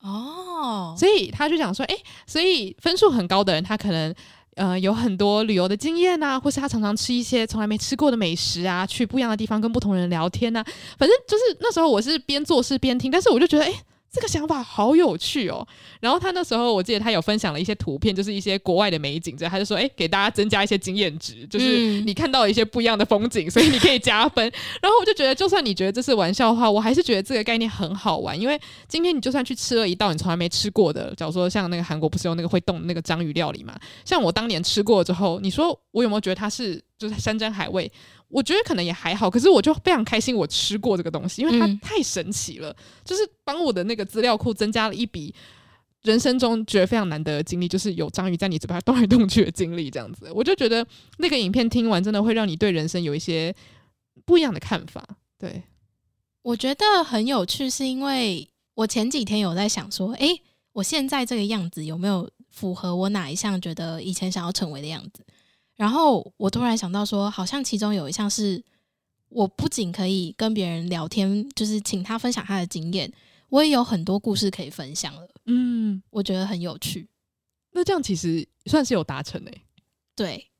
哦，所以他就讲说，诶，所以分数很高的人，他可能呃有很多旅游的经验啊，或是他常常吃一些从来没吃过的美食啊，去不一样的地方跟不同人聊天啊。反正就是那时候我是边做事边听，但是我就觉得，诶。这个想法好有趣哦！然后他那时候，我记得他有分享了一些图片，就是一些国外的美景，这他就说：“哎，给大家增加一些经验值，就是你看到一些不一样的风景，所以你可以加分。”然后我就觉得，就算你觉得这是玩笑话，我还是觉得这个概念很好玩，因为今天你就算去吃了一道你从来没吃过的，假如说像那个韩国不是有那个会动的那个章鱼料理嘛？像我当年吃过之后，你说我有没有觉得它是就是山珍海味？我觉得可能也还好，可是我就非常开心，我吃过这个东西，因为它太神奇了，嗯、就是帮我的那个资料库增加了一笔人生中觉得非常难得的经历，就是有章鱼在你嘴巴动来动去的经历，这样子，我就觉得那个影片听完真的会让你对人生有一些不一样的看法。对，我觉得很有趣，是因为我前几天有在想说，诶，我现在这个样子有没有符合我哪一项觉得以前想要成为的样子？然后我突然想到说，好像其中有一项是，我不仅可以跟别人聊天，就是请他分享他的经验，我也有很多故事可以分享了。嗯，我觉得很有趣。那这样其实算是有达成诶。对，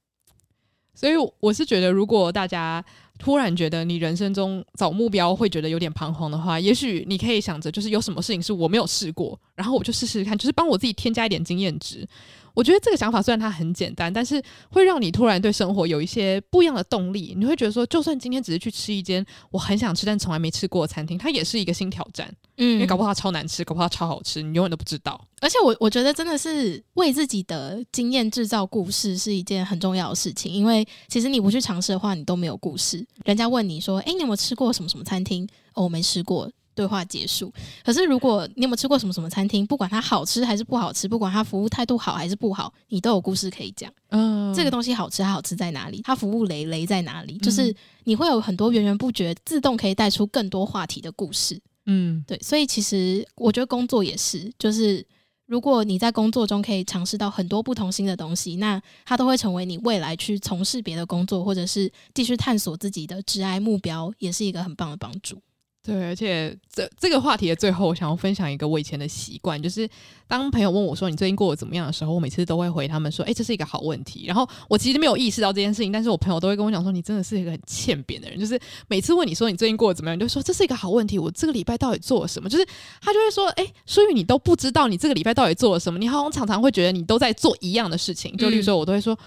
所以我是觉得，如果大家突然觉得你人生中找目标会觉得有点彷徨的话，也许你可以想着，就是有什么事情是我没有试过，然后我就试试看，就是帮我自己添加一点经验值。我觉得这个想法虽然它很简单，但是会让你突然对生活有一些不一样的动力。你会觉得说，就算今天只是去吃一间我很想吃但从来没吃过的餐厅，它也是一个新挑战。嗯，因为搞不好它超难吃，搞不好它超好吃，你永远都不知道。而且我我觉得真的是为自己的经验制造故事是一件很重要的事情，因为其实你不去尝试的话，你都没有故事。人家问你说：“哎，你有没有吃过什么什么餐厅？”哦，我没吃过。对话结束。可是，如果你有没有吃过什么什么餐厅，不管它好吃还是不好吃，不管它服务态度好还是不好，你都有故事可以讲。嗯，这个东西好吃，它好吃在哪里？它服务雷雷在哪里？就是你会有很多源源不绝、自动可以带出更多话题的故事。嗯，对。所以，其实我觉得工作也是，就是如果你在工作中可以尝试到很多不同新的东西，那它都会成为你未来去从事别的工作，或者是继续探索自己的挚爱目标，也是一个很棒的帮助。对，而且这这个话题的最后，我想要分享一个我以前的习惯，就是当朋友问我说你最近过得怎么样的时候，我每次都会回他们说，哎，这是一个好问题。然后我其实没有意识到这件事情，但是我朋友都会跟我讲说，你真的是一个很欠扁的人，就是每次问你说你最近过得怎么样，你就说这是一个好问题，我这个礼拜到底做了什么？就是他就会说，哎，所以你都不知道你这个礼拜到底做了什么，你好像常常会觉得你都在做一样的事情。就例如说，我都会说。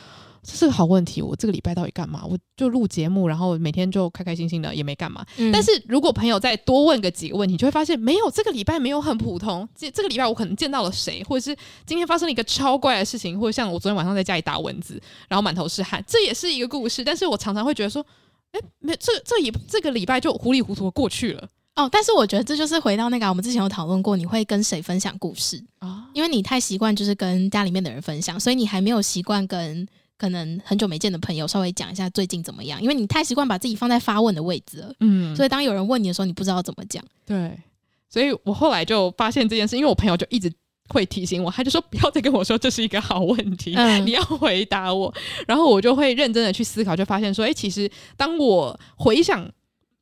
这是个好问题，我这个礼拜到底干嘛？我就录节目，然后每天就开开心心的，也没干嘛。嗯、但是如果朋友再多问个几个问题，就会发现没有，这个礼拜没有很普通。这这个礼拜我可能见到了谁，或者是今天发生了一个超怪的事情，或者像我昨天晚上在家里打蚊子，然后满头是汗，这也是一个故事。但是我常常会觉得说，哎，没这这一这个礼拜就糊里糊涂的过去了。哦，但是我觉得这就是回到那个我们之前有讨论过，你会跟谁分享故事啊？哦、因为你太习惯就是跟家里面的人分享，所以你还没有习惯跟。可能很久没见的朋友，稍微讲一下最近怎么样，因为你太习惯把自己放在发问的位置了，嗯，所以当有人问你的时候，你不知道怎么讲。对，所以我后来就发现这件事，因为我朋友就一直会提醒我，他就说不要再跟我说这是一个好问题，嗯，你要回答我，然后我就会认真的去思考，就发现说，哎，其实当我回想。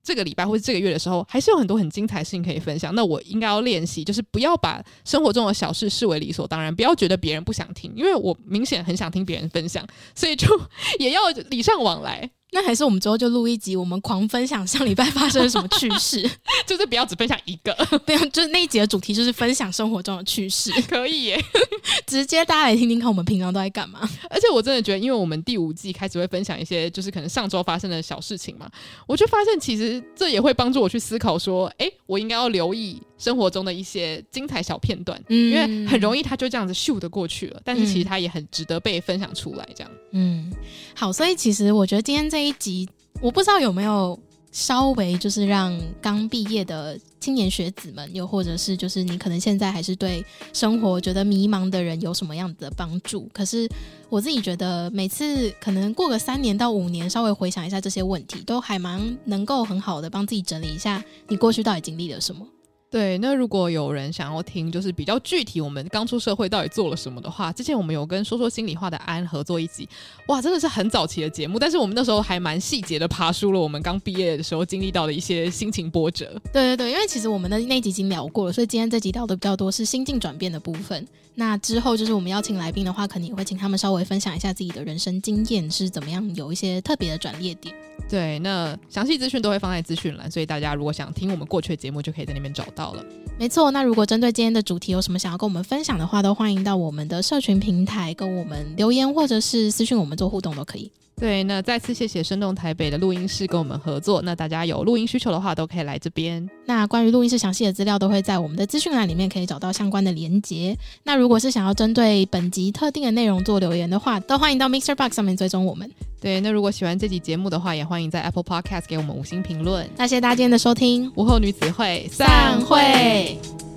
这个礼拜或者这个月的时候，还是有很多很精彩的事情可以分享。那我应该要练习，就是不要把生活中的小事视为理所当然，不要觉得别人不想听，因为我明显很想听别人分享，所以就 也要礼尚往来。那还是我们之后就录一集，我们狂分享上礼拜发生了什么趣事，就是不要只分享一个，不要，就是那一集的主题就是分享生活中的趣事，可以耶，直接大家来听听看我们平常都在干嘛。而且我真的觉得，因为我们第五季开始会分享一些，就是可能上周发生的小事情嘛，我就发现其实这也会帮助我去思考说，哎、欸，我应该要留意生活中的一些精彩小片段，嗯，因为很容易它就这样子秀的过去了，但是其实它也很值得被分享出来，这样，嗯，好，所以其实我觉得今天这。这一集我不知道有没有稍微就是让刚毕业的青年学子们，又或者是就是你可能现在还是对生活觉得迷茫的人有什么样的帮助？可是我自己觉得每次可能过个三年到五年，稍微回想一下这些问题，都还蛮能够很好的帮自己整理一下你过去到底经历了什么。对，那如果有人想要听，就是比较具体，我们刚出社会到底做了什么的话，之前我们有跟说说心里话的安合作一集，哇，真的是很早期的节目，但是我们那时候还蛮细节的爬梳了我们刚毕业的时候经历到的一些心情波折。对对对，因为其实我们的那集已经聊过了，所以今天这集聊的比较多是心境转变的部分。那之后就是我们邀请来宾的话，肯定也会请他们稍微分享一下自己的人生经验是怎么样，有一些特别的转捩点。对，那详细资讯都会放在资讯栏，所以大家如果想听我们过去的节目，就可以在那边找到了。没错，那如果针对今天的主题有什么想要跟我们分享的话，都欢迎到我们的社群平台跟我们留言，或者是私讯我们做互动都可以。对，那再次谢谢生动台北的录音室跟我们合作。那大家有录音需求的话，都可以来这边。那关于录音室详细的资料，都会在我们的资讯栏里面可以找到相关的连结。那如果是想要针对本集特定的内容做留言的话，都欢迎到 MixerBox 上面追踪我们。对，那如果喜欢这集节目的话，也欢迎在 Apple Podcast 给我们五星评论。那谢谢大家今天的收听，午后女子会散会。